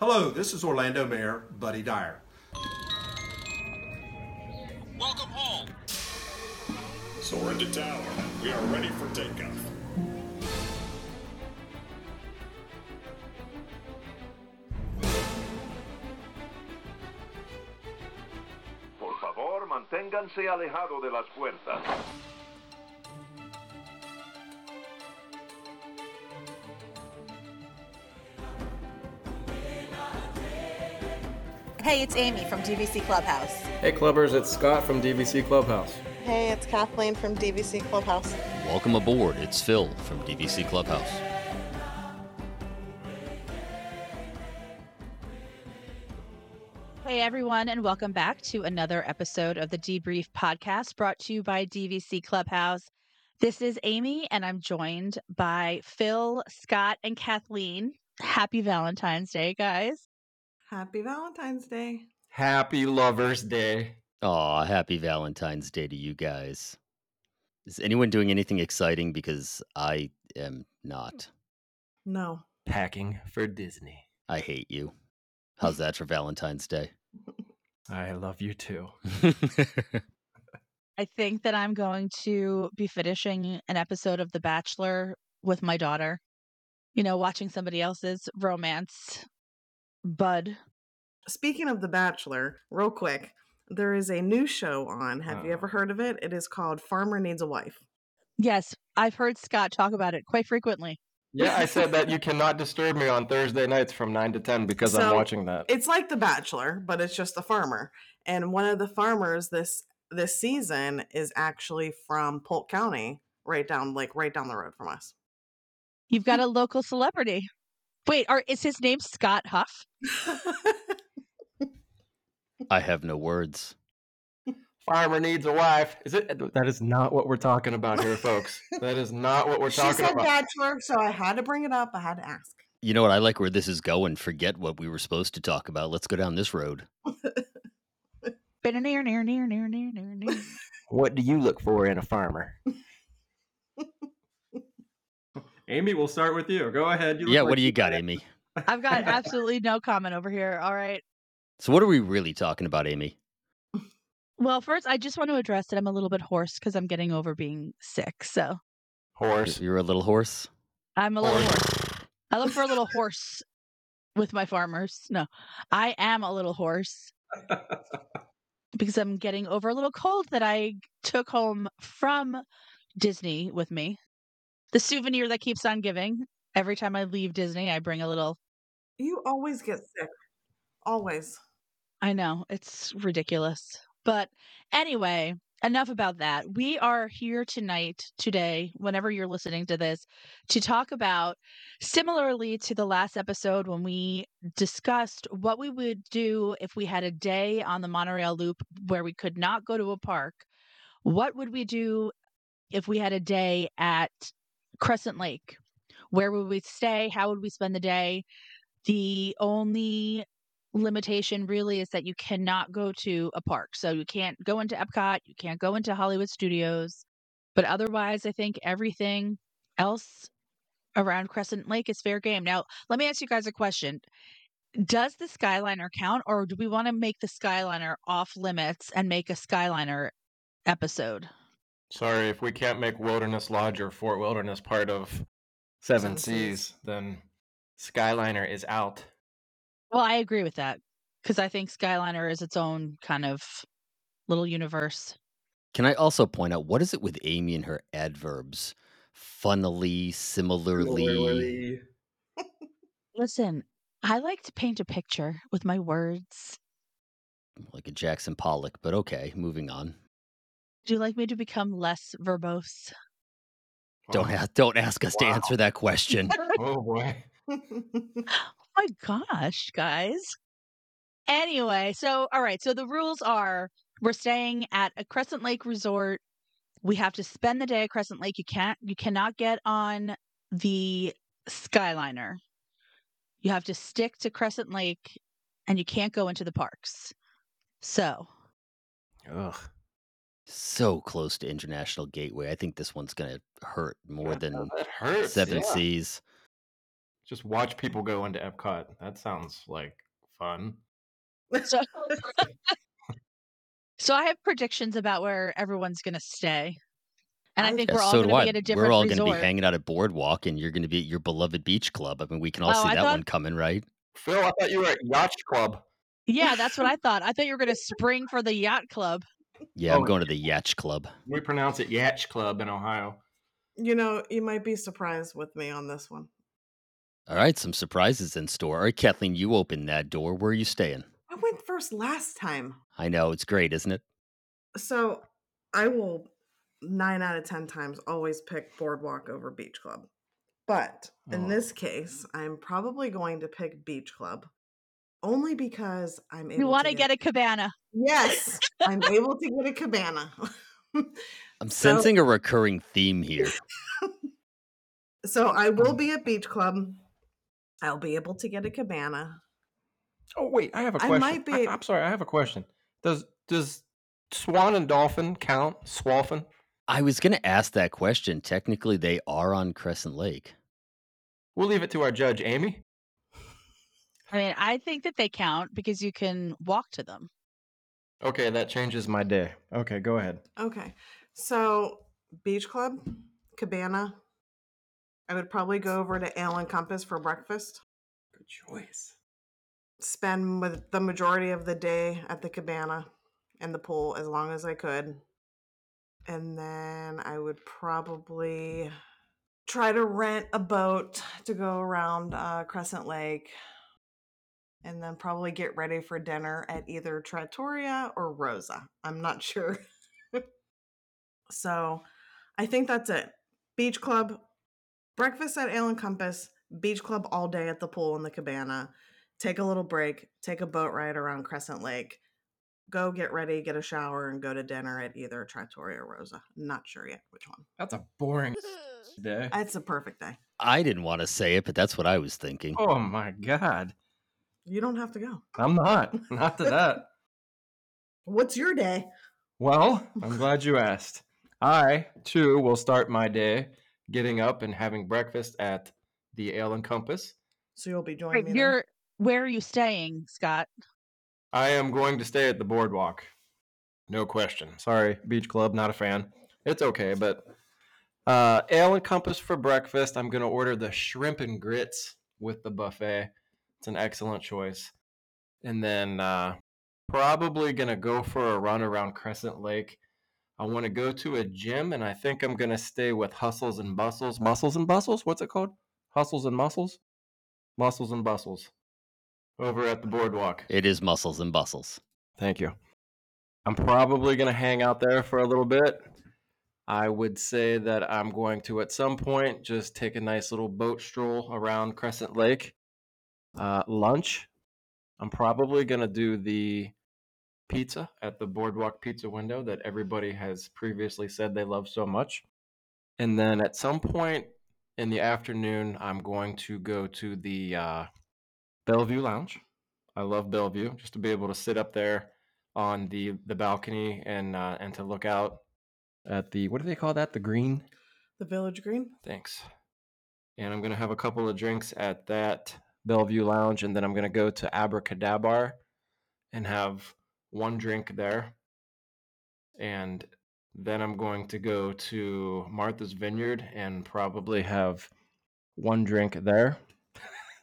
Hello, this is Orlando Mayor Buddy Dyer. Welcome home. Soaring to tower. We are ready for takeoff. Por favor, manténganse alejado de las puertas. Hey, it's Amy from DVC Clubhouse. Hey clubbers, it's Scott from DVC Clubhouse. Hey, it's Kathleen from DVC Clubhouse. Welcome aboard. It's Phil from DVC Clubhouse. Hey, everyone, and welcome back to another episode of the D-Brief podcast brought to you by DVC Clubhouse. This is Amy, and I'm joined by Phil, Scott, and Kathleen. Happy Valentine's Day, guys. Happy Valentine's Day. Happy Lover's Day. Aw, happy Valentine's Day to you guys. Is anyone doing anything exciting? Because I am not. No. Packing for Disney. I hate you. How's that for Valentine's Day? I love you too. I think that I'm going to be finishing an episode of The Bachelor with my daughter. You know, watching somebody else's romance bud. Speaking of The Bachelor, real quick, there is a new show on. Have you Oh. ever ah. heard of it? It is called Farmer Needs a Wife. Yes, I've heard Scott talk about it quite frequently. Yeah, I said that you cannot disturb me on Thursday nights from 9 to 10 because I'm watching that. It's like The Bachelor, but it's just a farmer. And one of the farmers this this season is actually from Polk County, right down like right down the road from us. You've got a local celebrity. Wait, are, is his name Scott Huff? I have no words. Farmer needs a wife. Is it? That is not what we're talking about here, folks. That is not what we're she talking said about. Bachelor, so I had to bring it up. I had to ask. You know what? I like where this is going. Forget what we were supposed to talk about. Let's go down this road. Near, near, near, near, near, near, near. What do you look for in a farmer? Amy, we'll start with you. Go ahead. You look Yeah, like what do you got, got. Amy? I've got absolutely no comment over here. All right. So, what are we really talking about, Amy? Well, first, I just want to address that I'm a little bit hoarse because I'm getting over being sick. So Horse. You're a little horse. I'm a little hoarse. I look for a little horse with my farmers. No, I am a little horse because I'm getting over a little cold that I took home from Disney with me. The souvenir that keeps on giving. Every time I leave Disney, I bring a little. You always get sick. Always. I know, it's ridiculous. But anyway, enough about that. We are here tonight, today, whenever you're listening to this, to talk about similarly to the last episode when we discussed what we would do if we had a day on the monorail loop where we could not go to a park. What would we do if we had a day at Crescent Lake? Where would we stay? How would we spend the day? The only limitation really is that you cannot go to a park. So you can't go into Epcot, you can't go into Hollywood Studios. But otherwise, I think everything else around Crescent Lake is fair game. Now, let me ask you guys a question. Does the Skyliner count, or do we want to make the Skyliner off limits and make a Skyliner episode? Sorry, if we can't make Wilderness Lodge or Fort Wilderness part of Seven Seven Seas, Seas. then Skyliner is out. Well, I agree with that because I think Skyliner is its own kind of little universe. Can I also point out what is it with Amy and her adverbs? Funnily, similarly. Listen, I like to paint a picture with my words. like a Jackson Pollock, but okay, moving on. Would you like me to become less verbose? Don't Oh, ha- don't ask us to answer that question. oh boy. Oh my gosh, guys. Anyway, so all right, so the rules are we're staying at a Crescent Lake resort. We have to spend the day at Crescent Lake. You can't you cannot get on the Skyliner. You have to stick to Crescent Lake and you can't go into the parks. So, Ugh. So close to International Gateway. I think this one's gonna hurt more Yeah, than hurts. Seven yeah. Seas. Just watch people go into Epcot. That sounds like fun. So, so I have predictions about where everyone's going to stay. And I think Yeah, we're all so going to I. be at a different We're all resort. going to be hanging out at Boardwalk, and you're going to be at your beloved beach club. I mean, we can all Oh, see I that thought- one coming, right? Phil, I thought you were at Yacht Club. Yeah, that's what I thought. I thought you were going to spring for the yacht club. Yeah, oh, I'm Oh. going to the Yatch Club. We pronounce it Yacht Club in Ohio. You know, you might be surprised with me on this one. All right, some surprises in store. All right, Kathleen, you open that door. Where are you staying? I went first last time. I know it's great, isn't it? So I will nine out of ten times always pick boardwalk over beach club. But in Oh. this case, I'm probably going to pick beach club only because I'm able You want to to get a cabana. Yes, I'm able to get a cabana. I'm So- sensing a recurring theme here. so I will mm. be at beach club. I'll be able to get a cabana. Oh wait, I have a I question. might be- I, am sorry, I have a question. Does does Swan and Dolphin count? Swolfen? I was going to ask that question. Technically, they are on Crescent Lake. We'll leave it to our judge, Amy. I mean, I think that they count because you can walk to them. Okay, that changes my day. Okay, go ahead. Okay. So beach club, cabana. I would probably go over to Ale and Compass for breakfast. Good choice. spend with the majority of the day at the cabana and the pool as long as I could. And then I would probably try to rent a boat to go around uh, Crescent Lake. And then probably get ready for dinner at either Trattoria or Rosa. I'm not sure. so I think that's it. Beach club, breakfast at Ale and Compass, beach club all day at the pool in the cabana take a little break, take a boat ride around Crescent Lake, go get ready, get a shower, and go to dinner at either Trattoria or Rosa. Not sure yet which one. That's a boring day. It's a perfect day. I didn't want to say it, but that's what I was thinking. Oh my god. You don't have to go. I'm not. Not to that. What's your day? Well, I'm glad you asked. I, too, will start my day getting up and having breakfast at the Ale and Compass. So you'll be joining Right, me. you're where are you staying, Scott? I am going to stay at the boardwalk. No question. Sorry, Beach Club, not a fan. It's okay, but uh, Ale and Compass for breakfast. I'm going to order the shrimp and grits with the buffet. It's an excellent choice. And then uh, probably going to go for a run around Crescent Lake. I want to go to a gym, and I think I'm going to stay with Hustles and Bustles. Muscles and Bustles? What's it called? Hustles and Muscles? Muscles and Bustles. Over at the boardwalk. It is muscles and bustles. Thank you. I'm probably going to hang out there for a little bit. I would say that I'm going to, at some point, just take a nice little boat stroll around Crescent Lake. Uh, lunch. I'm probably going to do the pizza at the Boardwalk Pizza window that everybody has previously said they love so much. And then at some point in the afternoon, I'm going to go to the uh, Bellevue Lounge. I love Bellevue just to be able to sit up there on the the balcony and uh, and to look out at the what do they call that? The green. the Village Green. Thanks. And I'm gonna have a couple of drinks at that Bellevue Lounge, and then I'm gonna go to Abracadabar and have one drink there. And then I'm going to go to Martha's Vineyard and probably have one drink there.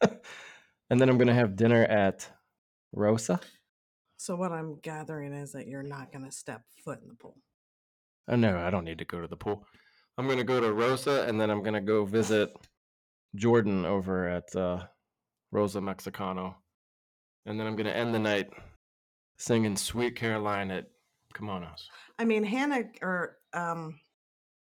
and then I'm gonna have dinner at Rosa. So what I'm gathering is that you're not going to step foot in the pool. Oh no, I don't need to go to the pool. I'm gonna go to Rosa and then I'm gonna go visit Jordan over at uh, Rosa Mexicano, and then I'm gonna end the night singing "Sweet Caroline" at Kimonos. I mean, Hannah or um,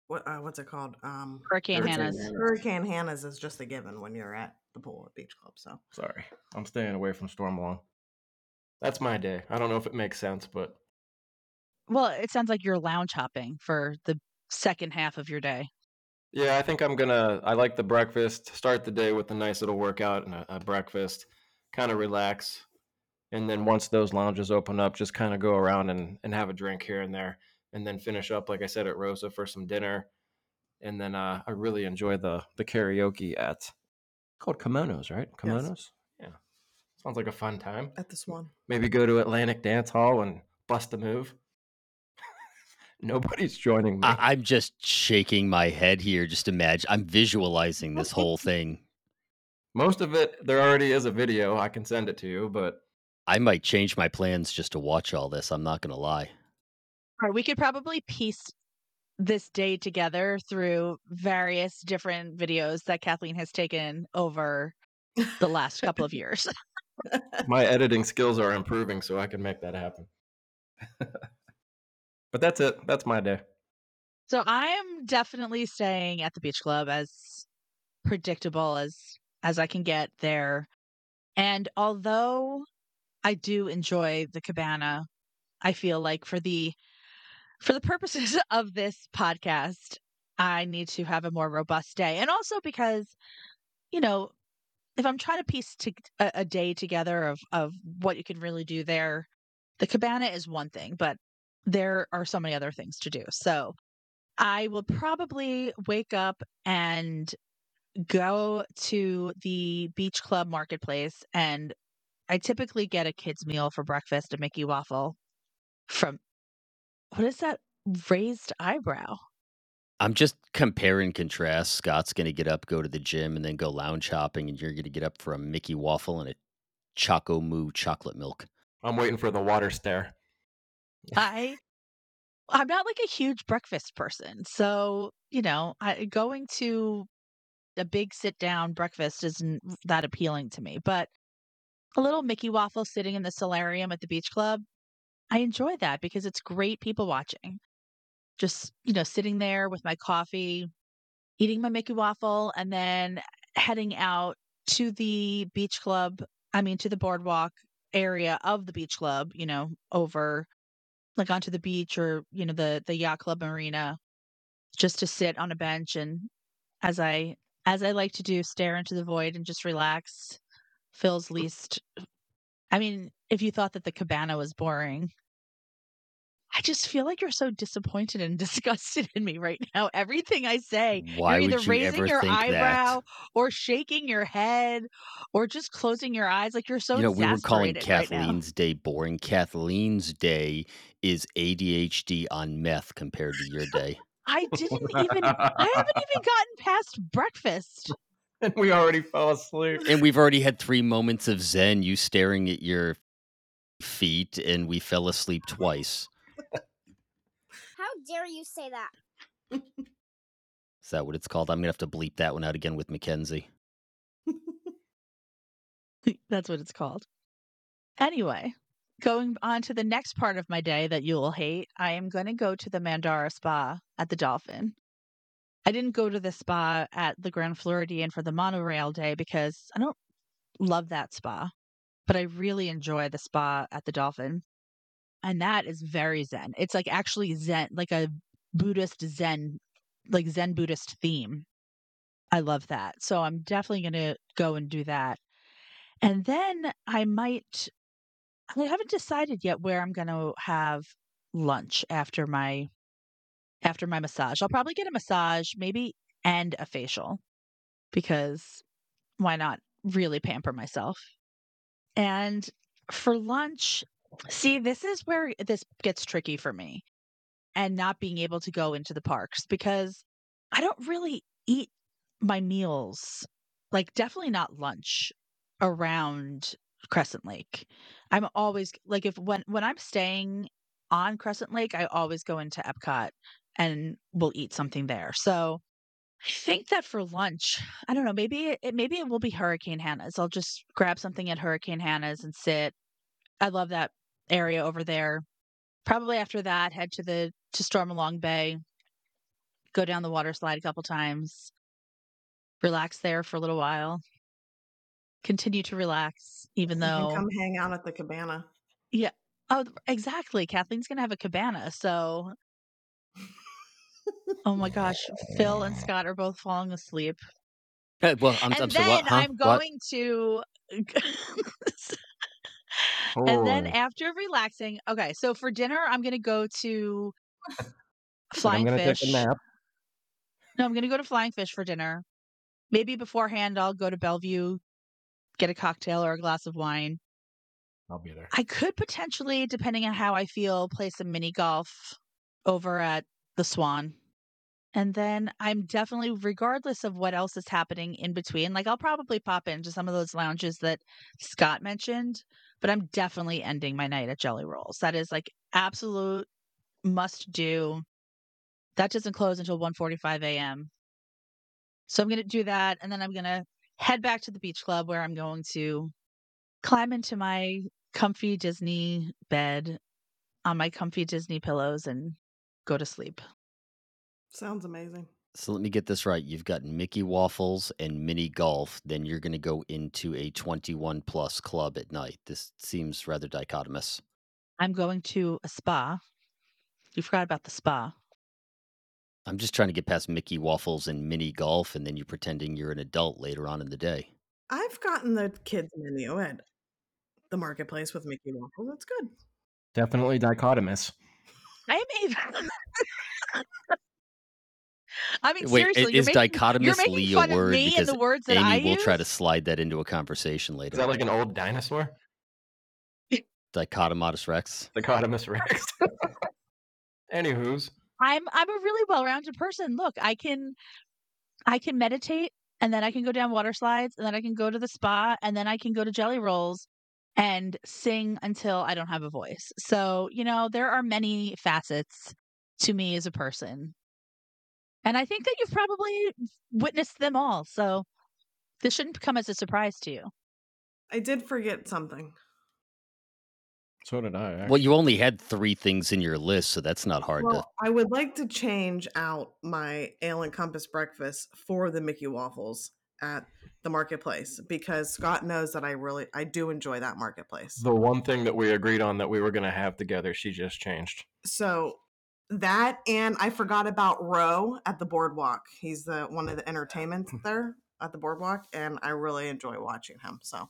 what uh, what's it called? Um, Hurricane Hurricane Hannah's. Hannah. Hurricane Hannah's is just a given when you're at the pool at Beach Club. So Sorry, I'm staying away from Stormalong. That's my day. I don't know if it makes sense, but Well, it sounds like you're lounge hopping for the second half of your day. Yeah, I think I'm gonna. I like the breakfast. Start the day with a nice little workout and a, a breakfast. Kind of relax, and then once those lounges open up, just kind of go around and, and have a drink here and there, and then finish up, like I said, at Rosa for some dinner. And then uh, I really enjoy the the karaoke at called kimonos, right? Kimonos. Yeah, sounds like a fun time. At this one. Maybe go to Atlantic Dance Hall and bust a move. Nobody's joining me. I- I'm just shaking my head here. Just imagine. I'm visualizing this whole thing. Most of it, there already is a video. I can send it to you, but I might change my plans just to watch all this. I'm not going to lie. Or we could probably piece this day together through various different videos that Kathleen has taken over the last couple of years. my editing skills are improving, so I can make that happen. But that's it. That's my day. So I am definitely staying at the beach club as predictable as as I can get there. And although I do enjoy the cabana, I feel like for the for the purposes of this podcast, I need to have a more robust day. And also because you know, if I'm trying to piece to, a, a day together of of what you can really do there, the cabana is one thing, but there are so many other things to do. So I will probably wake up and go to the beach club marketplace and I typically get a kid's meal for breakfast, a Mickey waffle from what is that raised eyebrow? I'm just compare and contrast. Scott's going to get up, go to the gym, and then go lounge hopping, and you're going to get up for a Mickey waffle and a Choco Moo chocolate milk. I'm waiting for the water stare. I I'm not like a huge breakfast person. So, you know, I, going to a big sit down breakfast isn't that appealing to me, but a little Mickey waffle sitting in the solarium at the beach club, I enjoy that because it's great people watching. Just, you know, sitting there with my coffee, eating my Mickey waffle, and then heading out to the beach club, I mean, to the boardwalk area of the beach club, you know, over like onto the beach or, you know, the the yacht club marina just to sit on a bench and as I as I like to do, stare into the void and just relax. Phil's least I mean, if you thought that the cabana was boring, I just feel like you're so disappointed and disgusted in me right now. Everything I say, Why you're either you raising your eyebrow that? or shaking your head or just closing your eyes. Like you're so you know, we were calling exasperated right now. Kathleen's day boring. Kathleen's day is ADHD on meth compared to your day. I didn't even I haven't even gotten past breakfast. and we already fell asleep. and we've already had three moments of Zen, you staring at your feet, and we fell asleep twice. How dare you say that? Is that what it's called? I'm gonna have to bleep that one out again with Mackenzie. That's what it's called. Anyway, going on to the next part of my day that you will hate, I am going to go to the Mandara Spa at the Dolphin. I didn't go to the spa at the Grand Floridian for the monorail day because I don't love that spa, but I really enjoy the spa at the Dolphin. And that is very Zen. It's like actually Zen, like a Buddhist Zen, like Zen Buddhist theme. I love that. So I'm definitely going to go and do that. And then I might, I haven't decided yet where I'm going to have lunch after my after my massage. I'll probably get a massage, maybe and a facial because why not really pamper myself? And for lunch, see, this is where this gets tricky for me and not being able to go into the parks because I don't really eat my meals, like definitely not lunch around Crescent Lake. I'm always like if when when I'm staying on Crescent Lake, I always go into Epcot and we'll eat something there. So I think that for lunch, I don't know, maybe it maybe it will be Hurricane Hannah's. I'll just grab something at Hurricane Hannah's and sit. I love that area over there. Probably after that, head to the to Stormalong Bay, go down the water slide a couple times, relax there for a little while, continue to relax, even You can though come hang out at the cabana. yeah. Oh, exactly. Kathleen's gonna have a cabana, so oh my gosh, Phil and Scott are both falling asleep. Well, I'm, and I'm then sorry. What? Huh? I'm What? going to. and then after relaxing, okay. So for dinner, I'm gonna go to And I'm Flying Fish. take a nap. No, I'm gonna go to Flying Fish for dinner. Maybe beforehand, I'll go to Bellevue, get a cocktail or a glass of wine. I'll be there. I could potentially, depending on how I feel, play some mini golf over at the Swan. And then I'm definitely, regardless of what else is happening in between, like I'll probably pop into some of those lounges that Scott mentioned, but I'm definitely ending my night at Jelly Rolls. That is like absolute must do. That doesn't close until 1:45 a.m. So I'm going to do that and then I'm going to head back to the beach club where I'm going to climb into my comfy Disney bed on my comfy Disney pillows and go to sleep. Sounds amazing. So let me get this right. You've got Mickey Waffles and mini golf. Then you're going to go into a 21 plus club at night. This seems rather dichotomous. I'm going to a spa. You forgot about the spa. I'm just trying to get past Mickey Waffles and mini golf, and then you're pretending you're an adult later on in the day. I've gotten the kids menu at the marketplace with Mickey Waffles. That's good. Definitely dichotomous. I am even. I mean, Wait, seriously, is making, you're dichotomous Lee a word? me and Because the words that Amy I will use. try to slide that into a conversation later. Is that like an old dinosaur? Dichotomatus Rex. Dichotomous Rex. Anywho's. I'm I'm a really well-rounded person. Look, I can I can meditate and then I can go down water slides and then I can go to the spa and then I can go to Jelly Rolls and sing until I don't have a voice. So, you know, there are many facets to me as a person. And I think that you've probably witnessed them all. So, this shouldn't come as a surprise to you. I did forget something. So did I. Well, you only had three things in your list, so that's not hard to. I would like to change out my Ale and Compass breakfast for the Mickey waffles at the marketplace because Scott knows that I really I do enjoy that marketplace. The one thing that we agreed on that we were going to have together, she just changed. So that and I forgot about Roe at the boardwalk. He's the one of the entertainments there at the boardwalk and I really enjoy watching him. So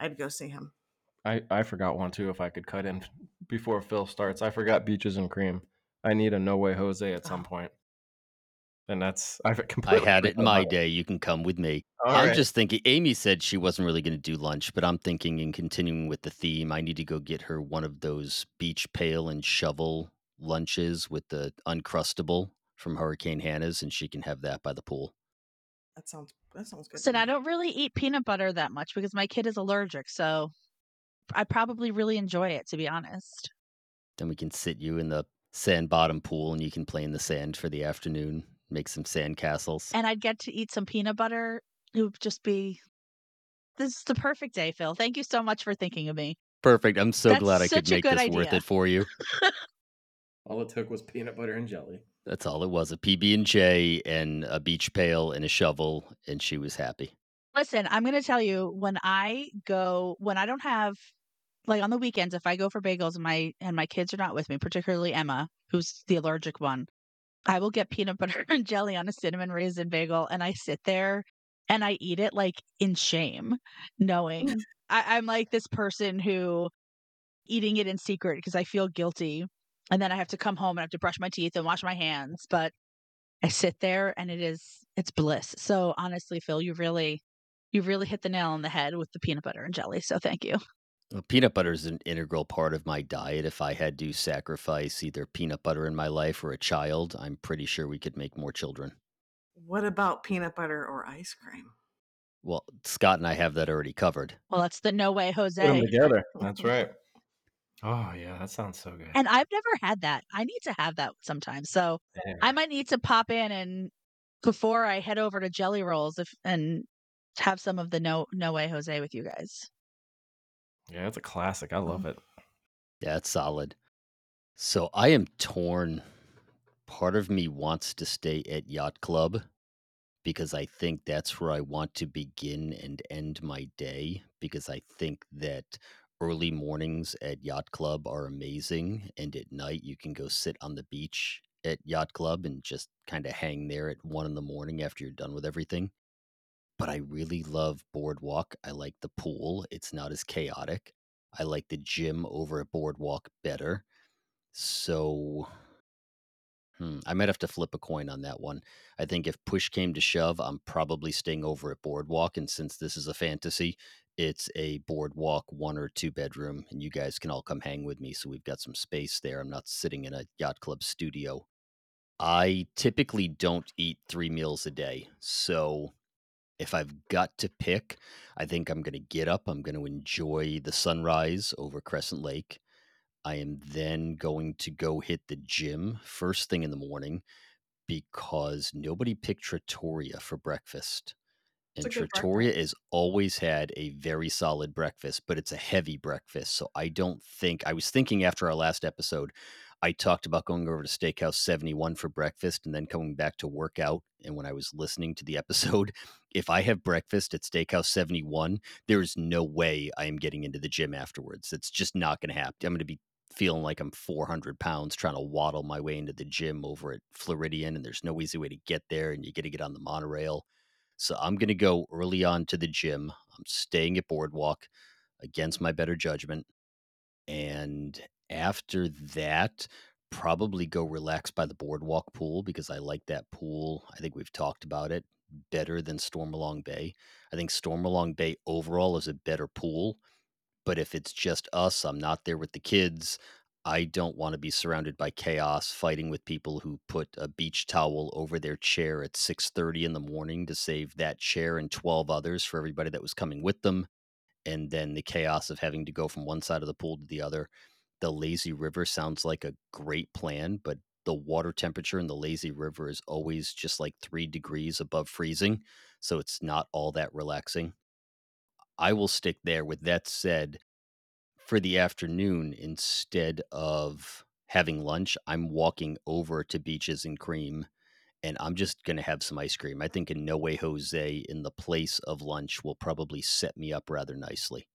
I'd go see him. I, I forgot one too if I could cut in before Phil starts. I forgot beaches and cream. I need a no way Jose at some point. And that's I've completely. I had it in my day. You can come with me. All I'm right. just thinking. Amy said she wasn't really going to do lunch, but I'm thinking in continuing with the theme, I need to go get her one of those beach pail and shovel lunches with the uncrustable from Hurricane Hannah's, and she can have that by the pool. That sounds that sounds good. to Listen, I don't really eat peanut butter that much because my kid is allergic. So, I probably really enjoy it, to be honest. Then we can sit you in the sand bottom pool, and you can play in the sand for the afternoon, make some sand castles. and I'd get to eat some peanut butter. It would just be this is the perfect day, Phil. Thank you so much for thinking of me. Perfect. I'm so That's glad I could make good this worth it for you. All it took was peanut butter and jelly. That's all it was. A PB and J and a beach pail and a shovel, and she was happy. Listen, I'm going to tell you when I go when I don't have like on the weekends if I go for bagels and my and my kids are not with me, particularly Emma, who's the allergic one, I will get peanut butter and jelly on a cinnamon raisin bagel and I sit there and I eat it like in shame, knowing I, I'm like this person who eating it in secret because I feel guilty. And then I have to come home and I have to brush my teeth and wash my hands. But I sit there and it is it's bliss. So honestly, Phil, you really you really hit the nail on the head with the peanut butter and jelly. So thank you. Well, peanut butter is an integral part of my diet. If I had to sacrifice either peanut butter in my life or a child, I'm pretty sure we could make more children. What about peanut butter or ice cream? Well, Scott and I have that already covered. Well, that's the no way Put them Jose. together. That's right. Oh yeah, that sounds so good. And I've never had that. I need to have that sometime. So Damn. I might need to pop in and before I head over to Jelly Rolls if and have some of the no no way Jose with you guys. Yeah, it's a classic. I love mm-hmm. it. Yeah, it's solid. So I am torn. Part of me wants to stay at Yacht Club because I think that's where I want to begin and end my day because I think that early mornings at Yacht Club are amazing and at night you can go sit on the beach at Yacht Club and just kind of hang there at one in the morning after you're done with everything. But I really love Boardwalk. I like the pool. It's not as chaotic. I like the gym over at Boardwalk better. So Hmm, I might have to flip a coin on that one. I think if push came to shove, I'm probably staying over at Boardwalk. And since this is a fantasy, it's a Boardwalk one or two bedroom, and you guys can all come hang with me. So we've got some space there. I'm not sitting in a yacht club studio. I typically don't eat three meals a day. So if I've got to pick, I think I'm going to get up. I'm going to enjoy the sunrise over Crescent Lake. I am then going to go hit the gym first thing in the morning because nobody picked Trattoria for breakfast. And Trattoria has always had a very solid breakfast, but it's a heavy breakfast. So I don't think I was thinking after our last episode, I talked about going over to Steakhouse 71 for breakfast and then coming back to work out. And when I was listening to the episode, if I have breakfast at Steakhouse 71, there is no way I am getting into the gym afterwards. It's just not going to happen. I'm going to be feeling like I'm 400 pounds trying to waddle my way into the gym over at Floridian, and there's no easy way to get there, and you got to get on the monorail. So I'm going to go early on to the gym. I'm staying at Boardwalk against my better judgment. And after that, probably go relax by the Boardwalk pool because I like that pool. I think we've talked about it better than Stormalong Bay. I think Stormalong Bay overall is a better pool. But if it's just us, I'm not there with the kids. I don't want to be surrounded by chaos, fighting with people who put a beach towel over their chair at 6:30 in the morning to save that chair and 12 others for everybody that was coming with them, and then the chaos of having to go from one side of the pool to the other. The lazy river sounds like a great plan, but the water temperature in the lazy river is always just like 3 degrees above freezing, so it's not all that relaxing. I will stick there. With that said, for the afternoon, instead of having lunch, I'm walking over to Beaches and Cream and I'm just going to have some ice cream. I think in No Way Jose, in the place of lunch, will probably set me up rather nicely.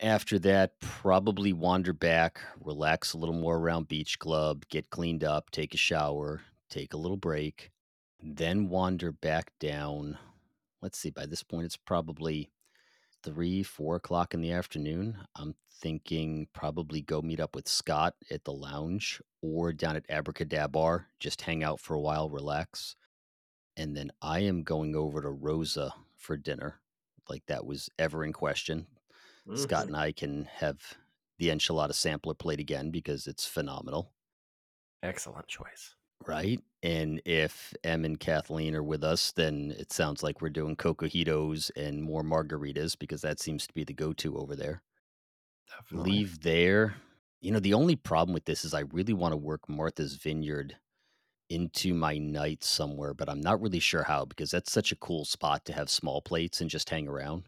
After that, probably wander back, relax a little more around Beach Club, get cleaned up, take a shower, take a little break, then wander back down. Let's see, by this point, it's probably three, four o'clock in the afternoon. I'm thinking probably go meet up with Scott at the lounge or down at Abracadabar, just hang out for a while, relax. And then I am going over to Rosa for dinner, like that was ever in question. Scott mm-hmm. and I can have the enchilada sampler plate again because it's phenomenal. Excellent choice. Right. And if Em and Kathleen are with us, then it sounds like we're doing cocojitos and more margaritas because that seems to be the go to over there. Definitely. Leave there. You know, the only problem with this is I really want to work Martha's Vineyard into my night somewhere, but I'm not really sure how because that's such a cool spot to have small plates and just hang around.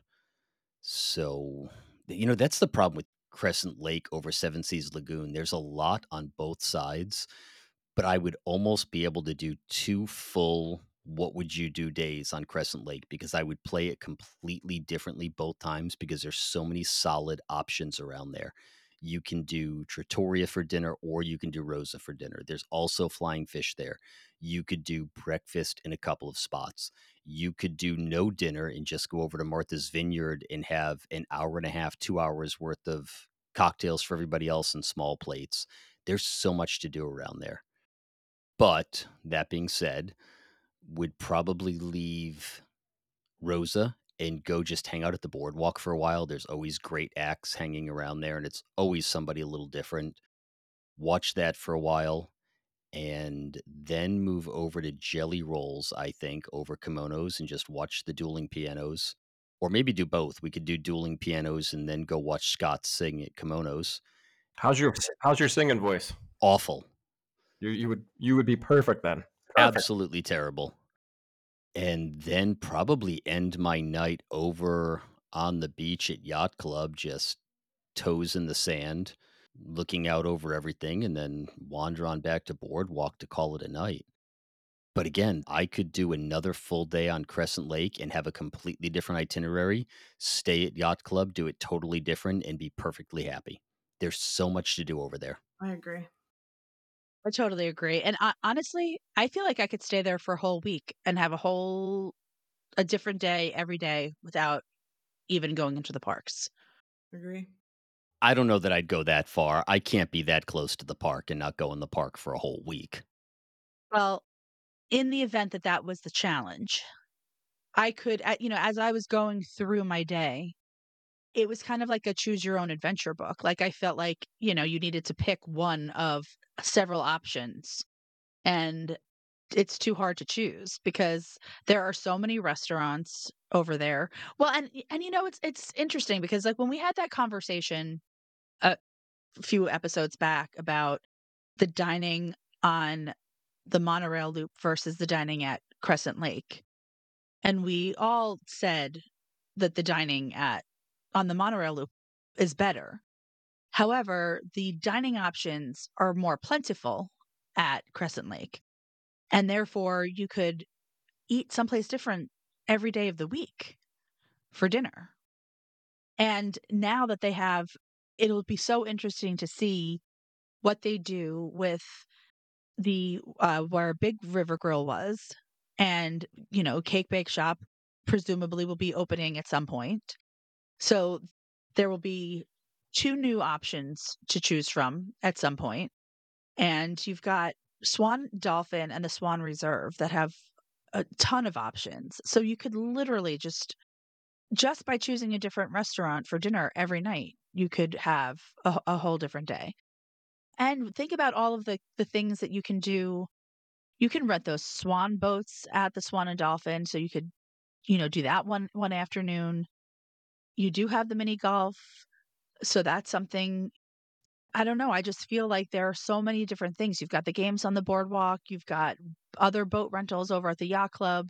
So, you know, that's the problem with Crescent Lake over Seven Seas Lagoon. There's a lot on both sides, but I would almost be able to do two full what would you do days on Crescent Lake because I would play it completely differently both times because there's so many solid options around there. You can do Trattoria for dinner or you can do Rosa for dinner. There's also flying fish there. You could do breakfast in a couple of spots. You could do no dinner and just go over to Martha's Vineyard and have an hour and a half, two hours worth of cocktails for everybody else in small plates. There's so much to do around there. But that being said, would probably leave Rosa and go just hang out at the boardwalk for a while. There's always great acts hanging around there, and it's always somebody a little different. Watch that for a while and then move over to Jelly Rolls, I think, over kimonos and just watch the dueling pianos. Or maybe do both. We could do dueling pianos and then go watch Scott sing at kimonos. How's your How's your singing voice? Awful. You you would you would be perfect then. Perfect. absolutely terrible. And then probably end my night over on the beach at Yacht Club, just toes in the sand, looking out over everything, and then wander on back to Boardwalk to call it a night. But again, I could do another full day on Crescent Lake and have a completely different itinerary, stay at Yacht Club, do it totally different, and be perfectly happy. There's so much to do over there. I agree. I totally agree. And I, honestly, I feel like I could stay there for a whole week and have a whole a different day every day without even going into the parks. Agree. I don't know that I'd go that far. I can't be that close to the park and not go in the park for a whole week. Well, in the event that that was the challenge, I could, uh, you know, as I was going through my day, it was kind of like a choose your own adventure book. Like I felt like, you know, you needed to pick one of several options. And it's too hard to choose because there are so many restaurants over there. Well, and and you know, it's it's interesting because like when we had that conversation a few episodes back about the dining on the monorail loop versus the dining at Crescent Lake. And we all said that the dining at on the monorail loop is better. However, the dining options are more plentiful at Crescent Lake. And therefore, you could eat someplace different every day of the week for dinner. And now that they have, it'll be so interesting to see what they do with the uh, where Big River Grill was, and you know, Cake Bake Shop presumably will be opening at some point. So there will be two new options to choose from at some point. And you've got Swan Dolphin and the Swan Reserve that have a ton of options. So you could literally just just by choosing a different restaurant for dinner every night, you could have a, a whole different day. And think about all of the the things that you can do. You can rent those swan boats at the Swan and Dolphin, so you could, you know, do that one one afternoon. You do have the mini golf, so that's something I don't know. I just feel like there are so many different things. You've got the games on the boardwalk, you've got other boat rentals over at the yacht club,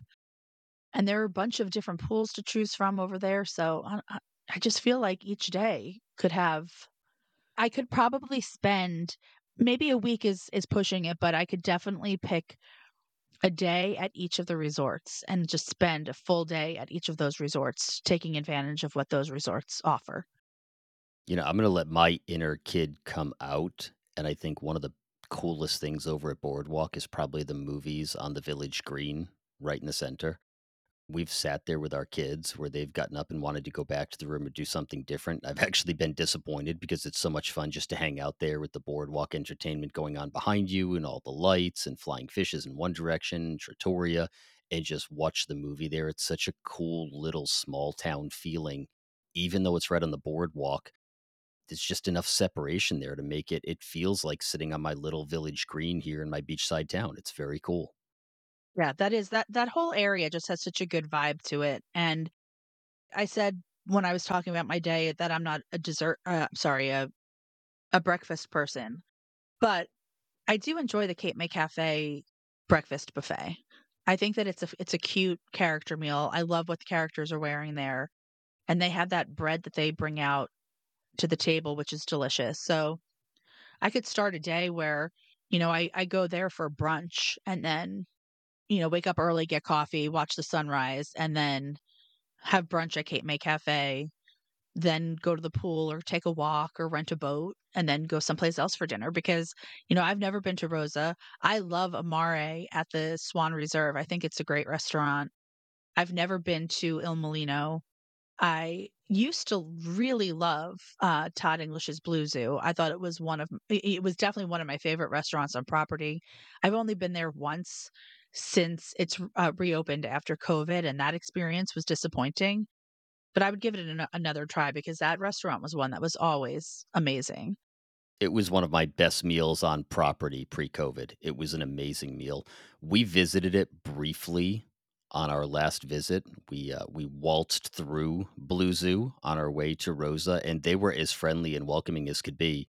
and there are a bunch of different pools to choose from over there. So I, I just feel like each day could have. I could probably spend maybe a week is is pushing it, but I could definitely pick a day at each of the resorts and just spend a full day at each of those resorts, taking advantage of what those resorts offer. You know, I'm going to let my inner kid come out. And I think one of the coolest things over at Boardwalk is probably the movies on the Village Green right in the center. We've sat there with our kids where they've gotten up and wanted to go back to the room and do something different. I've actually been disappointed because it's so much fun just to hang out there with the boardwalk entertainment going on behind you and all the lights and flying fishes in one direction, Trattoria, and just watch the movie there. It's such a cool little small town feeling, even though it's right on the boardwalk there's just enough separation there to make it it feels like sitting on my little village green here in my beachside town it's very cool Yeah, that is that that whole area just has such a good vibe to it. And I said when I was talking about my day that I'm not a dessert uh, sorry, a a breakfast person. But I do enjoy the Cape May Cafe breakfast buffet. I think that it's a it's a cute character meal. I love what the characters are wearing there. And they have that bread that they bring out to the table, which is delicious. So I could start a day where, you know, I, I go there for brunch and then, you know, wake up early, get coffee, watch the sunrise, and then have brunch at Cape May Cafe, then go to the pool or take a walk or rent a boat and then go someplace else for dinner because, you know, I've never been to Rosa. I love Amare at the Swan Reserve. I think it's a great restaurant. I've never been to Il Molino. I used to really love uh, Todd English's Blue Zoo. I thought it was one of it it was definitely one of my favorite restaurants on property. I've only been there once since it's uh, reopened after COVID, and that experience was disappointing. But I would give it an, another try because that restaurant was one that was always amazing. it was one of my best meals on property pre-covid it was an amazing meal we visited it briefly on our last visit we uh, we waltzed through blue zoo on our way to rosa and they were as friendly and welcoming as could be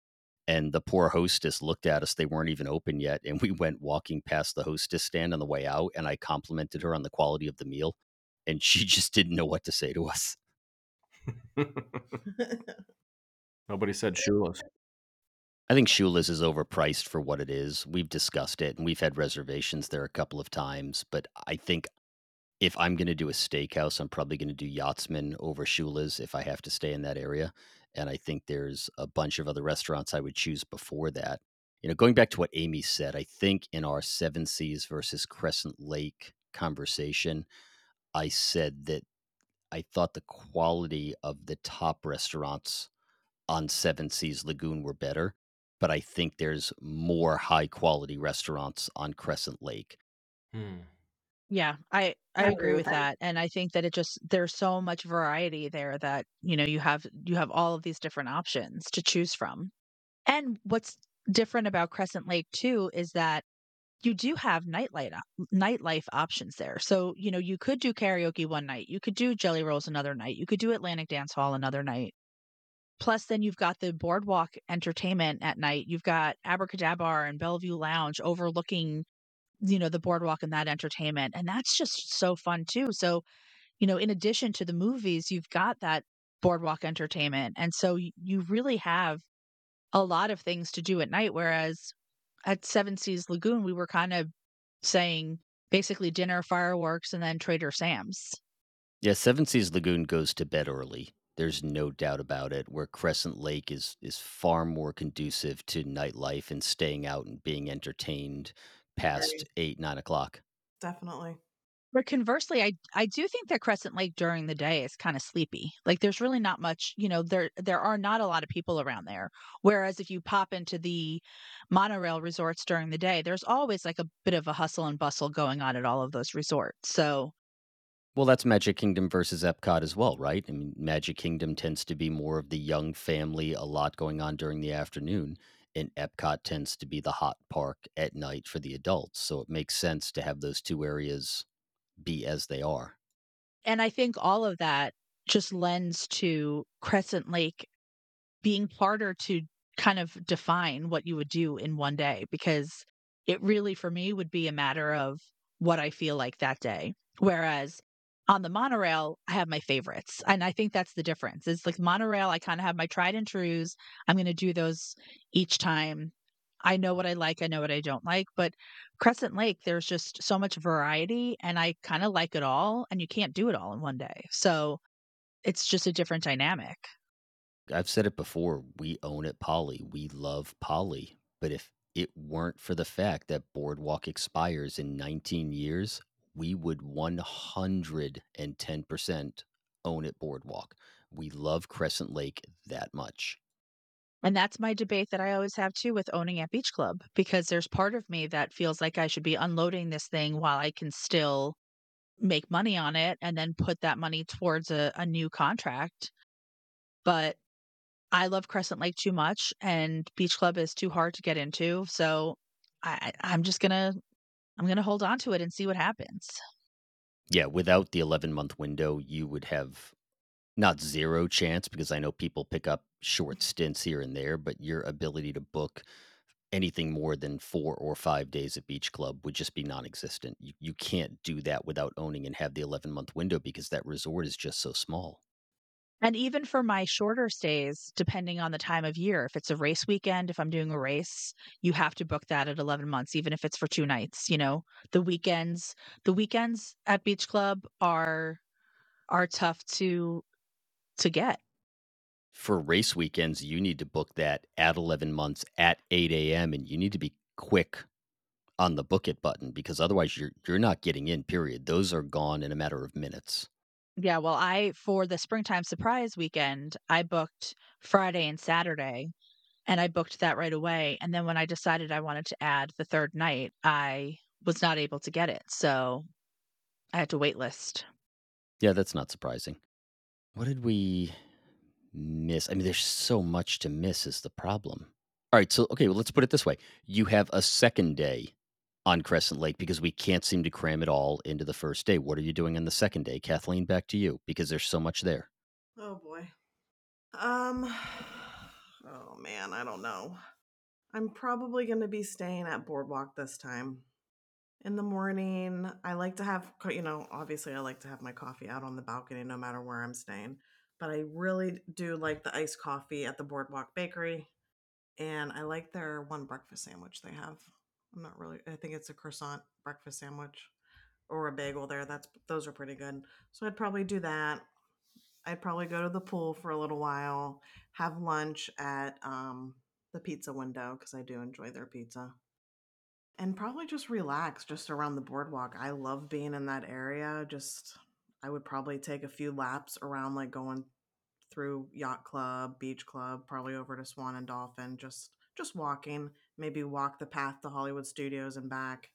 and the poor hostess looked at us they weren't even open yet and we went walking past the hostess stand on the way out and i complimented her on the quality of the meal and she just didn't know what to say to us Nobody said Shula's. I think Shula's is overpriced for what it is. We've discussed it and we've had reservations there a couple of times, but I think if I'm going to do a steakhouse, I'm probably going to do Yachtsman over Shula's if I have to stay in that area. And I think there's a bunch of other restaurants I would choose before that. You know, going back to what Amy said, I think in our Seven Seas versus Crescent Lake conversation, I said that I thought the quality of the top restaurants on Seven Seas Lagoon were better but I think there's more high quality restaurants on Crescent Lake. Hmm. Yeah, I I agree with that. And I think that it just there's so much variety there that, you know, you have you have all of these different options to choose from. And what's different about Crescent Lake too is that you do have nightlight op- nightlife options there. So, you know, you could do karaoke one night, you could do Jelly Rolls another night, you could do Atlantic Dance Hall another night. Plus, then you've got the boardwalk entertainment at night. You've got Abracadabar and Bellevue Lounge overlooking, you know, the boardwalk and that entertainment. And that's just so fun too. So, you know, in addition to the movies, you've got that boardwalk entertainment. And so you really have a lot of things to do at night. Whereas at Seven Seas Lagoon, we were kind of saying basically dinner, fireworks, and then Trader Sam's. Yeah, Seven Seas Lagoon goes to bed early. There's no doubt about it. Where Crescent Lake is is far more conducive to nightlife and staying out and being entertained past Right. eight, nine o'clock. Definitely. But conversely, I I do think that Crescent Lake during the day is kind of sleepy. Like there's really not much, you know, there there are not a lot of people around there. Whereas if you pop into the monorail resorts during the day, there's always like a bit of a hustle and bustle going on at all of those resorts. So Well, that's Magic Kingdom versus Epcot as well, right? I mean, Magic Kingdom tends to be more of the young family, a lot going on during the afternoon, and Epcot tends to be the hot park at night for the adults. So it makes sense to have those two areas be as they are. and I think all of that just lends to Crescent Lake being harder to kind of define what you would do in one day because it really for me would be a matter of what I feel like that day. Whereas on the monorail, I have my favorites. And I think that's the difference. It's like monorail, I kind of have my tried and trues. I'm going to do those each time. I know what I like, I know what I don't like, but Crescent Lake, there's just so much variety and I kind of like it all and you can't do it all in one day. So it's just a different dynamic. I've said it before. We own it, Poly. We love Poly. But if it weren't for the fact that Boardwalk expires in 19 years, we would 110% own it, Boardwalk. We love Crescent Lake that much. And that's my debate that I always have too with owning at Beach Club because there's part of me that feels like I should be unloading this thing while I can still make money on it and then put that money towards a, a new contract. But I love Crescent Lake too much and Beach Club is too hard to get into. So I, I'm just gonna I'm gonna hold on to it and see what happens. Yeah, without the 11 month window, you would have not zero chance because I know people pick up short mm-hmm. stints here and there, but your ability to book anything more than four or five days at Beach Club would just be non existent. You, you can't do that without owning and have the 11 month window because that resort is just so small. And even for my shorter stays, depending on the time of year, if it's a race weekend, if I'm doing a race, you have to book that at 11 months, even if it's for two nights. You know, the weekends, the weekends at Beach Club are are tough to to get. For race weekends, you need to book that at 11 months at 8 a.m. and you need to be quick on the book it button because otherwise you're you're not getting in period those are gone in a matter of minutes Yeah, well, I for the springtime surprise weekend, I booked Friday and Saturday, and I booked that right away. And then when I decided I wanted to add the third night, I was not able to get it, so I had to wait list. yeah that's not surprising what did we miss i mean there's so much to miss is the problem all right so okay well, let's put it this way you have a second day on crescent lake because we can't seem to cram it all into the first day what are you doing on the second day kathleen back to you because there's so much there Oh boy. Um oh man, I don't know. I'm probably going to be staying at Boardwalk this time. In the morning, I like to have, you know, obviously I like to have my coffee out on the balcony no matter where I'm staying. But I really do like the iced coffee at the Boardwalk Bakery. And I like their one breakfast sandwich they have. I'm not really, I think it's a croissant breakfast sandwich or a bagel there. That's, those are pretty good. So I'd probably do that. I'd probably go to the pool for a little while, have lunch at um, the pizza window because I do enjoy their pizza, and probably just relax just around the boardwalk. I love being in that area. Just, I would probably take a few laps around, like going through Yacht Club, Beach Club, probably over to Swan and Dolphin, just just walking, maybe walk the path to Hollywood Studios and back.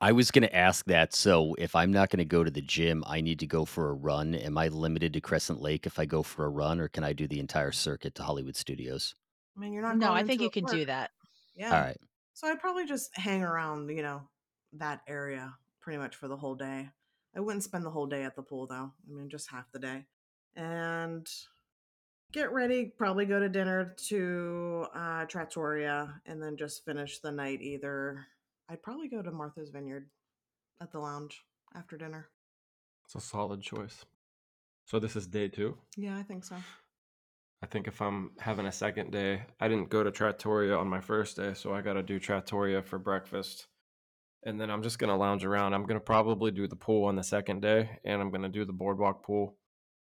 I was going to ask that. So if I'm not going to go to the gym, I need to go for a run. Am I limited to Crescent Lake if I go for a run, or can I do the entire circuit to Hollywood Studios? I mean, you're not No, going I think you a can do that. Yeah. All right. So I'd probably just hang around, you know, that area pretty much for the whole day. I wouldn't spend the whole day at the pool though. I mean, just half the day. And get ready, probably go to dinner to uh, Trattoria and then just finish the night either. I'd probably go to Martha's Vineyard at the lounge after dinner. It's a solid choice. So this is day two. Yeah, I think so. I think if I'm having a second day, I didn't go to Trattoria on my first day, so I got to do Trattoria for breakfast. And then I'm just going to lounge around. I'm going to probably do the pool on the second day, and I'm going to do the boardwalk pool.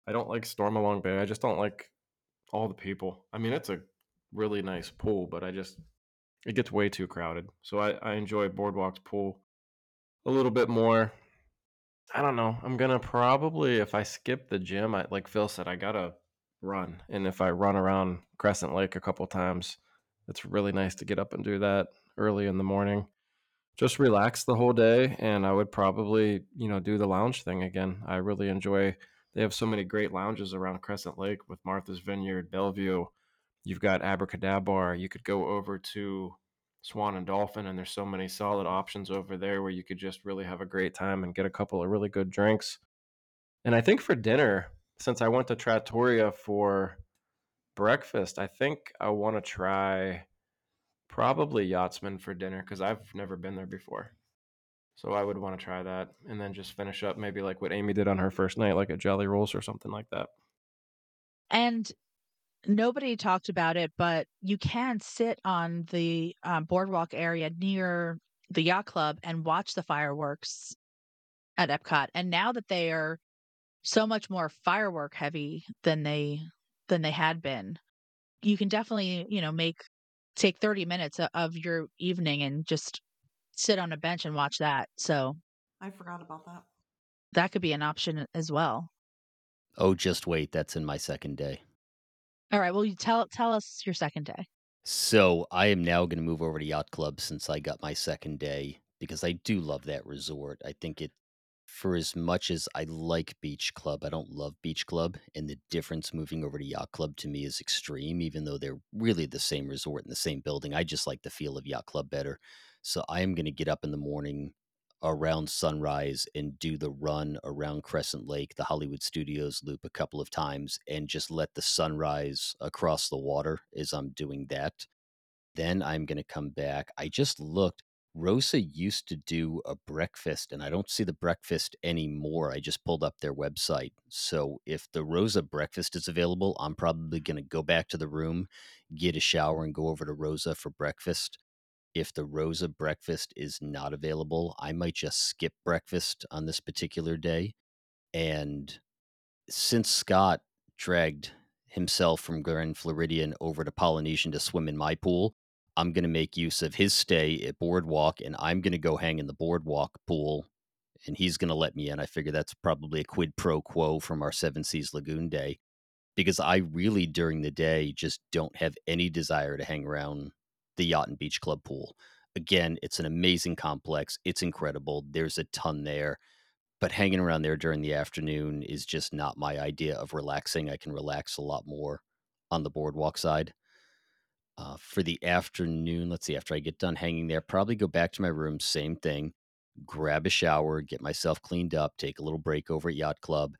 I don't like Stormalong Bay. I just don't like all the people. I mean, it's a really nice pool, but I just, it gets way too crowded. So I, I enjoy Boardwalk's pool a little bit more. I don't know. I'm to probably, if I skip the gym, I, like Phil said, I got to run. And if I run around Crescent Lake a couple times, it's really nice to get up and do that early in the morning. Just relax the whole day, and I would probably, you know, do the lounge thing again. I really enjoy. They have so many great lounges around Crescent Lake with Martha's Vineyard, Belle Vue. You've got AbracadaBar. You could go over to Swan and Dolphin, and there's so many solid options over there where you could just really have a great time and get a couple of really good drinks. And I think for dinner, since I went to Trattoria for breakfast, I think I want to try probably Yachtsman for dinner because I've never been there before. So I would want to try that and then just finish up maybe like what Amy did on her first night, like a Jelly Rolls or something like that. And nobody talked about it, but you can sit on the um, boardwalk area near the yacht club and watch the fireworks at Epcot. And now that they are so much more firework heavy than they than they had been, you can definitely you know make take 30 minutes of your evening and just sit on a bench and watch that. So I forgot about that. that could be an option as well. Oh, just wait. That's in my second day. All right. Well, you tell tell us your second day. So I am now going to move over to Yacht Club since I got my second day because I do love that resort. I think it, for as much as I like Beach Club, I don't love Beach Club. And the difference moving over to Yacht Club to me is extreme, even though they're really the same resort in the same building. I just like the feel of Yacht Club better. So I am going to get up in the morning around sunrise and do the run around Crescent Lake, the Hollywood Studios loop a couple of times, and just let the sunrise across the water as I'm doing that. Then I'm going to come back. I just looked. Rosa used to do a breakfast, and I don't see the breakfast anymore. I just pulled up their website. So if the Rosa breakfast is available, I'm probably going to go back to the room, get a shower, and go over to Rosa for breakfast if the Rosa breakfast is not available, I might just skip breakfast on this particular day. And since Scott dragged himself from Grand Floridian over to Polynesian to swim in my pool, I'm going to make use of his stay at Boardwalk and I'm going to go hang in the Boardwalk pool and he's going to let me in. I figure that's probably a quid pro quo from our Seven Seas Lagoon day because I really, during the day, just don't have any desire to hang around the Yacht and Beach Club pool. Again, it's an amazing complex. It's incredible. There's a ton there. But hanging around there during the afternoon is just not my idea of relaxing. I can relax a lot more on the boardwalk side. Uh, for the afternoon, let's see, after I get done hanging there, probably go back to my room, same thing, grab a shower, get myself cleaned up, take a little break over at Yacht Club.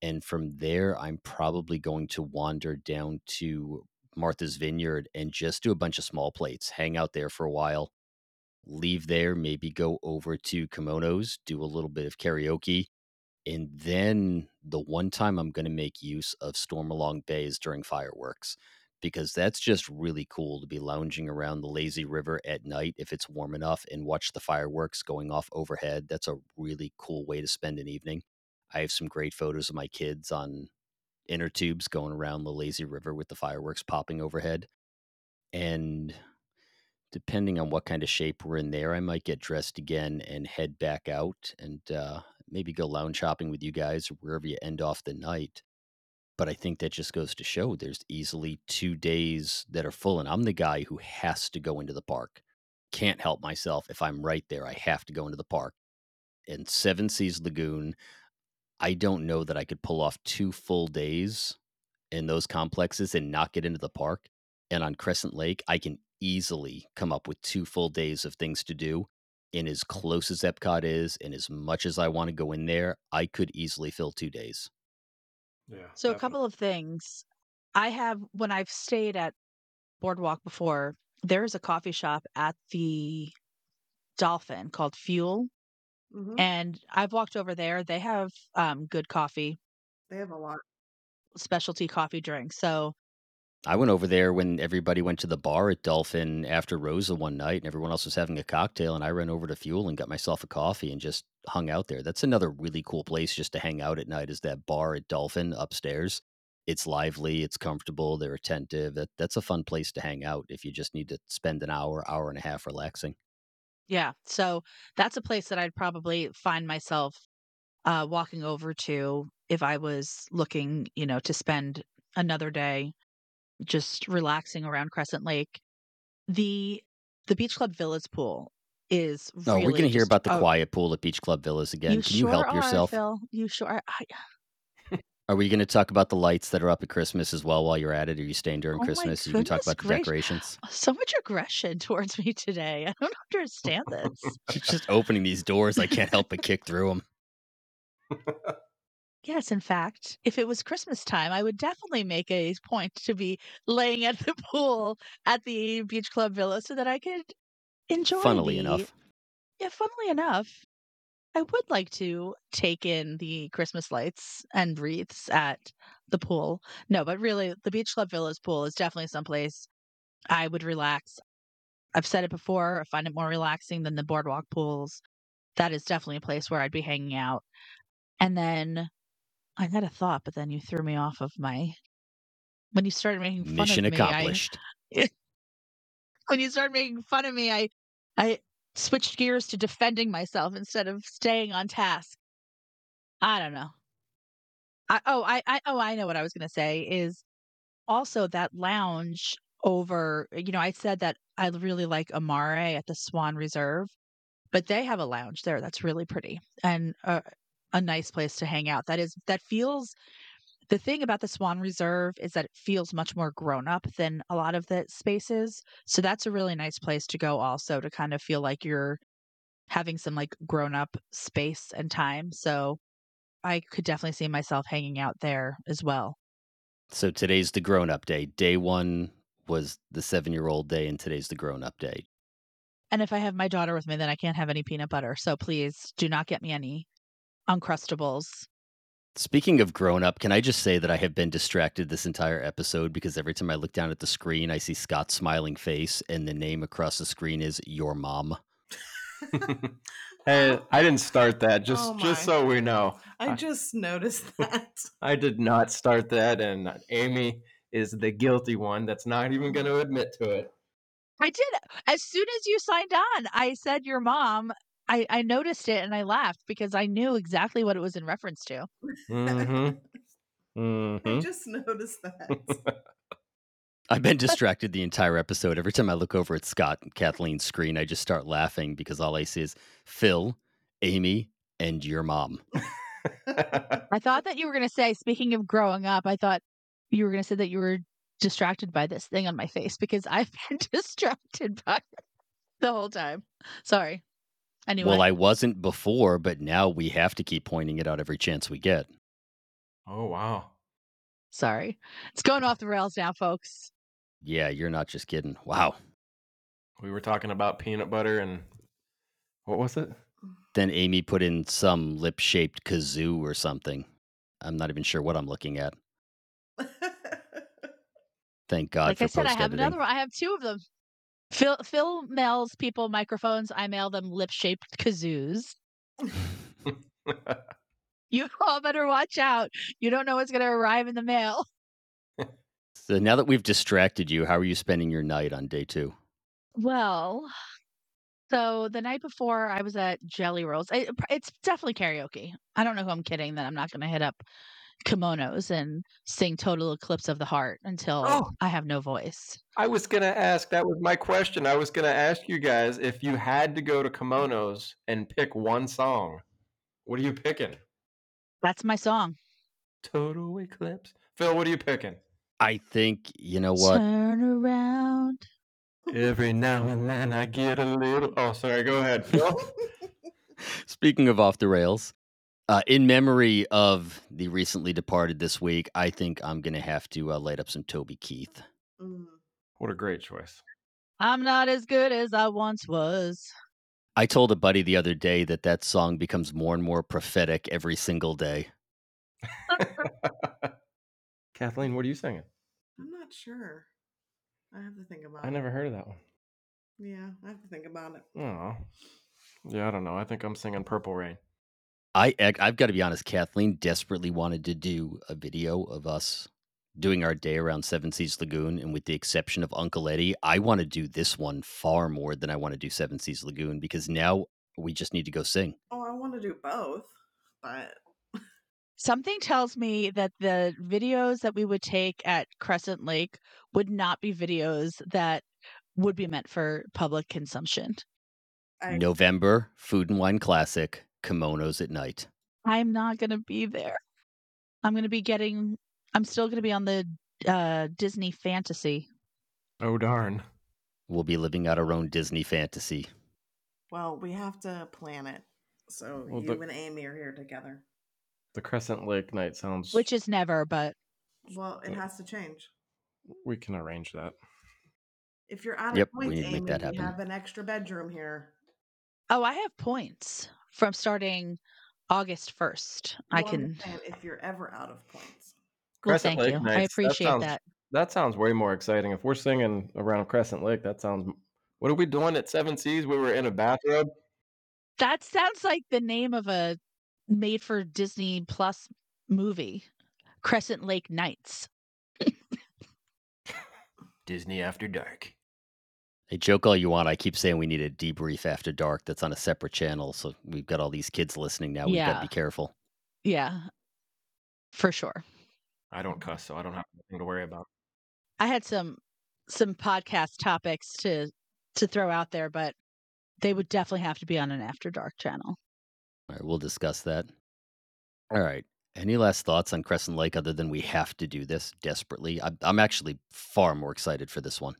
And from there, I'm probably going to wander down to Martha's Vineyard and just do a bunch of small plates, hang out there for a while, leave there, maybe go over to Kimonos, do a little bit of karaoke. And then the one time I'm going to make use of Stormalong Bay is during fireworks because that's just really cool to be lounging around the lazy river at night if it's warm enough and watch the fireworks going off overhead. That's a really cool way to spend an evening. I have some great photos of my kids on inner tubes going around the lazy river with the fireworks popping overhead. And depending on what kind of shape we're in there, I might get dressed again and head back out and uh, maybe go lounge shopping with you guys wherever you end off the night. But I think that just goes to show there's easily two days that are full, and I'm the guy who has to go into the park. Can't help myself. If I'm right there, I have to go into the park. And Seven Seas Lagoon, I don't know that I could pull off two full days in those complexes and not get into the park. And on Crescent Lake, I can easily come up with two full days of things to do. And as close as Epcot is, and as much as I want to go in there, I could easily fill two days. Yeah. So a couple of things. I have when I've stayed at Boardwalk before, there's a coffee shop at the Dolphin called Fuel. Mhm. And I've walked over there. They have um, good coffee, They have a lot. specialty coffee drinks. So I went over there when everybody went to the bar at Dolphin after Rosa one night and everyone else was having a cocktail. And I ran over to Fuel and got myself a coffee and just hung out there. That's another really cool place just to hang out at night is that bar at Dolphin upstairs. It's lively, it's comfortable, they're attentive. That, that's a fun place to hang out if you just need to spend an hour, hour and a half relaxing. Yeah, so that's a place that I'd probably find myself uh, walking over to if I was looking, you know, to spend another day just relaxing around Crescent Lake. The the Beach Club Villas pool is Oh, really we're going to hear just about the a- quiet pool at Beach Club Villas again. You Can sure you help are, yourself? Phil. You sure? I, Are we going to talk about the lights that are up at Christmas as well while you're at it? Are you staying during Oh my Christmas? You can talk about the gracious. decorations. so much aggression towards me today. I don't understand this. She's just opening these doors. I can't help but kick through them. Yes, in fact, if it was Christmas time, I would definitely make a point to be laying at the pool at the Beach Club Villa so that I could enjoy. It. Funnily the- enough. yeah, funnily enough, I would like to take in the Christmas lights and wreaths at the pool. No, but really, the Beach Club Villa's pool is definitely someplace I would relax. I've said it before. I find it more relaxing than the boardwalk pools. That is definitely a place where I'd be hanging out. And then I had a thought, but then you threw me off of my. When you started making fun Mission of me, I, accomplished. when you started making fun of me, I I switched gears to defending myself instead of staying on task. I don't know. I oh I, I oh I know what I was gonna say is also that lounge over you know, I said that I really like Amare at the Swan Reserve, but they have a lounge there that's really pretty and a, a nice place to hang out. That is that feels the thing about the Swan Reserve is that it feels much more grown up than a lot of the spaces. So that's a really nice place to go also to kind of feel like you're having some like grown up space and time. So I could definitely see myself hanging out there as well. So today's the grown up day. Day one was the seven year old day, and today's the grown up day. And if I have my daughter with me, then I can't have any peanut butter. So please do not get me any Uncrustables. Speaking of grown up, can I just say that I have been distracted this entire episode because every time I look down at the screen, I see Scott's smiling face, and the name across the screen is Your Mom. Hey, I didn't start that. Just Oh just so we know, I I- just noticed that. I did not start that, and Amy is the guilty one that's not even going to admit to it. I did. As soon as you signed on, I said your mom. I, I noticed it and I laughed because I knew exactly what it was in reference to. Mm-hmm. I Mm-hmm. just noticed that. I've been distracted the entire episode. Every time I look over at Scott and Kathleen's screen, I just start laughing because all I see is Phil, Amy, and your mom. I thought that you were going to say, speaking of growing up, I thought you were going to say that you were distracted by this thing on my face because I've been distracted by it the whole time. Sorry. Anyway, Well, I wasn't before, but now we have to keep pointing it out every chance we get. oh wow. sorry. It's going off the rails now, folks. Yeah, you're not just kidding. Wow. We were talking about peanut butter and what was it? Then Amy put in some lip shaped kazoo or something. I'm not even sure what I'm looking at. Thank God like for I said, I have editing. another one. I have two of them. Phil Phil mails people microphones. I mail them lip shaped kazoos. You all better watch out. You don't know what's going to arrive in the mail. So now that we've distracted you, how are you spending your night on day two? Well, so the night before I was at Jelly Rolls. It, it's definitely karaoke. I don't know who I'm kidding that I'm not going to hit up kimonos and sing Total Eclipse of the Heart until Oh. I have no voice. I was gonna ask. That was my question. I was gonna ask you guys if you had to go to kimonos and pick one song. What are you picking? That's my song. Total Eclipse. Phil, what are you picking? I think you know what. Turn around. Every now and then I get a little. Oh, sorry. Go ahead, Phil. Speaking of off the rails, uh, in memory of the recently departed this week, I think I'm gonna have to uh, light up some Toby Keith. Mm. what a great choice. I'm not as good as I once was. I told a buddy the other day that that song becomes more and more prophetic every single day. Kathleen, what are you singing? I'm not sure. I have to think about I it. I never heard of that one. Yeah, I have to think about it. Oh, yeah. I don't know. I think I'm singing Purple Rain. I ac- I've got to be honest. Kathleen desperately wanted to do a video of us doing our day around Seven Seas Lagoon, and with the exception of Uncle Eddie, I want to do this one far more than I want to do Seven Seas Lagoon because now we just need to go sing. Oh, I want to do both, but Something tells me that the videos that we would take at Crescent Lake would not be videos that would be meant for public consumption. I November Food and Wine Classic, kimonos at night. I'm not going to be there. I'm going to be getting, I'm still going to be on the uh, Disney fantasy. Oh darn. We'll be living out our own Disney fantasy. well, we have to plan it. So Well, you the- and Amy are here together. The Crescent Lake night sounds. Which is never, but Well, it has to change. we can arrange that. If you're out Yep, of we points, need to make Amy, that we happen. have an extra bedroom here. oh, I have points from starting August 1st. I Well, I'm can, if you're ever out of points. well, Crescent thank Lake you. I nights, appreciate sounds, that. That sounds way more exciting. If we're singing around Crescent Lake, that sounds. What are we doing at Seven Seas? We were in a bathrobe. That sounds like the name of a made for Disney Plus movie, Crescent Lake Nights. Disney After Dark. Hey, joke all you want. I keep saying we need a D-Brief after dark that's on a separate channel. So we've got all these kids listening now. We've got to be careful. Yeah, for sure. I don't cuss, so I don't have anything to worry about. I had some some podcast topics to to throw out there, but they would definitely have to be on an After Dark channel. All right, we'll discuss that. All right. Any last thoughts on Crescent Lake other than we have to do this desperately? I'm, I'm actually far more excited for this one.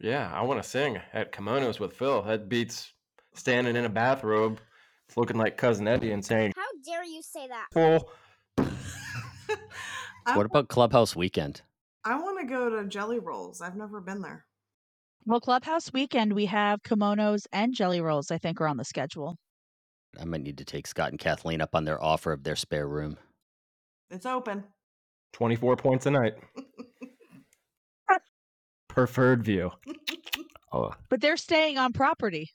Yeah, I want to sing at kimonos with Phil. That beats standing in a bathrobe, looking like cousin Eddie and saying How dare you say that? "Full." What about Clubhouse Weekend? I want to go to Jelly Rolls. I've never been there. Well, Clubhouse Weekend, we have kimonos and jelly rolls. I think are on the schedule. I might need to take Scott and Kathleen up on their offer of their spare room. It's open. 24 points a night. Preferred view. Oh, But they're staying on property.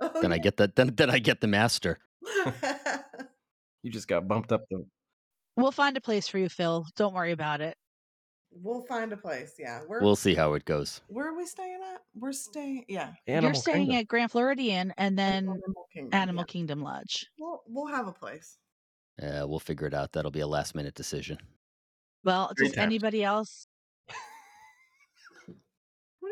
Oh, Then I get the then, then I get the master. you just got bumped up the. We'll find a place for you, Phil. Don't worry about it. we'll find a place. Yeah. Where, We'll see how it goes. where are we staying at? We're staying. Yeah. Animal You're staying Kingdom. at Grand Floridian and then Animal Kingdom. Animal yeah. Kingdom Lodge. We'll, we'll have a place. Uh, we'll figure it out. That'll be a last minute decision. Well, Great does times. anybody else?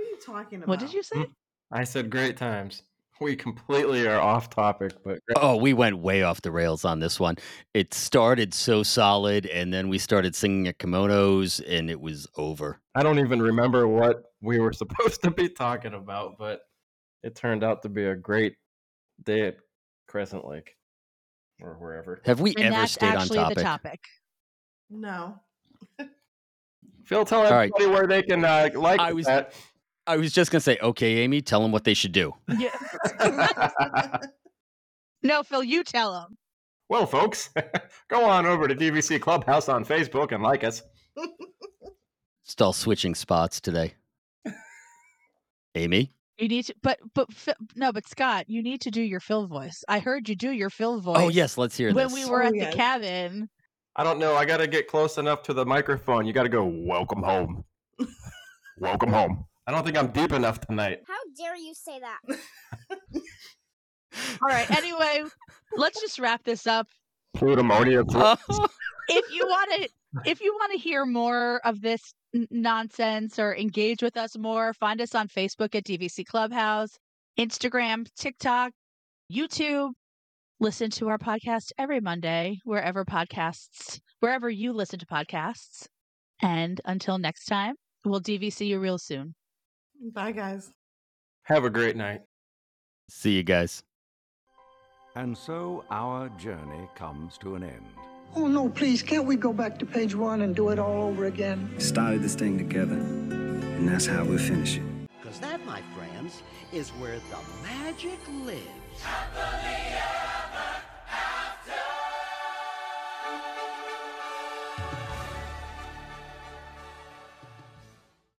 What are you talking about? What did you say? I said great times. We completely are off topic, but Oh, we went way off the rails on this one. It started so solid, and then we started singing at kimonos, and it was over. I don't even remember what we were supposed to be talking about, but it turned out to be a great day at Crescent Lake or wherever. Have we And ever that's stayed on topic? the topic. No. Phil, tell All right. everybody where they can uh, like I was- that. I was just gonna say, okay, Amy, tell them what they should do. Yeah. no, Phil, you tell them. well, folks, go on over to DVC Clubhouse on Facebook and like us. Still switching spots today. Amy, You need to, but but no, but Scott, you need to do your Phil voice. I heard you do your Phil oh, voice. oh yes, let's hear this. when this. we were Oh, at yes. the cabin. I don't know. I got to get close enough to the microphone. You got to go, welcome home. welcome home. I don't think I'm deep enough tonight. How dare you say that? All right. Anyway, let's just wrap this up. Plutomonia. Oh, if you want to if you want to hear more of this n- nonsense or engage with us more, find us on Facebook at DVC Clubhouse, Instagram, TikTok, YouTube. Listen to our podcast every Monday, wherever podcasts, wherever you listen to podcasts. And until next time, we'll DVC you real soon. Bye, guys. Have a great night. See you guys. And so our journey comes to an end. Oh, no, please, can't we go back to page one and do it all over again? Started this thing together, and that's how we'll finish it. Because that, my friends, is where the magic lives.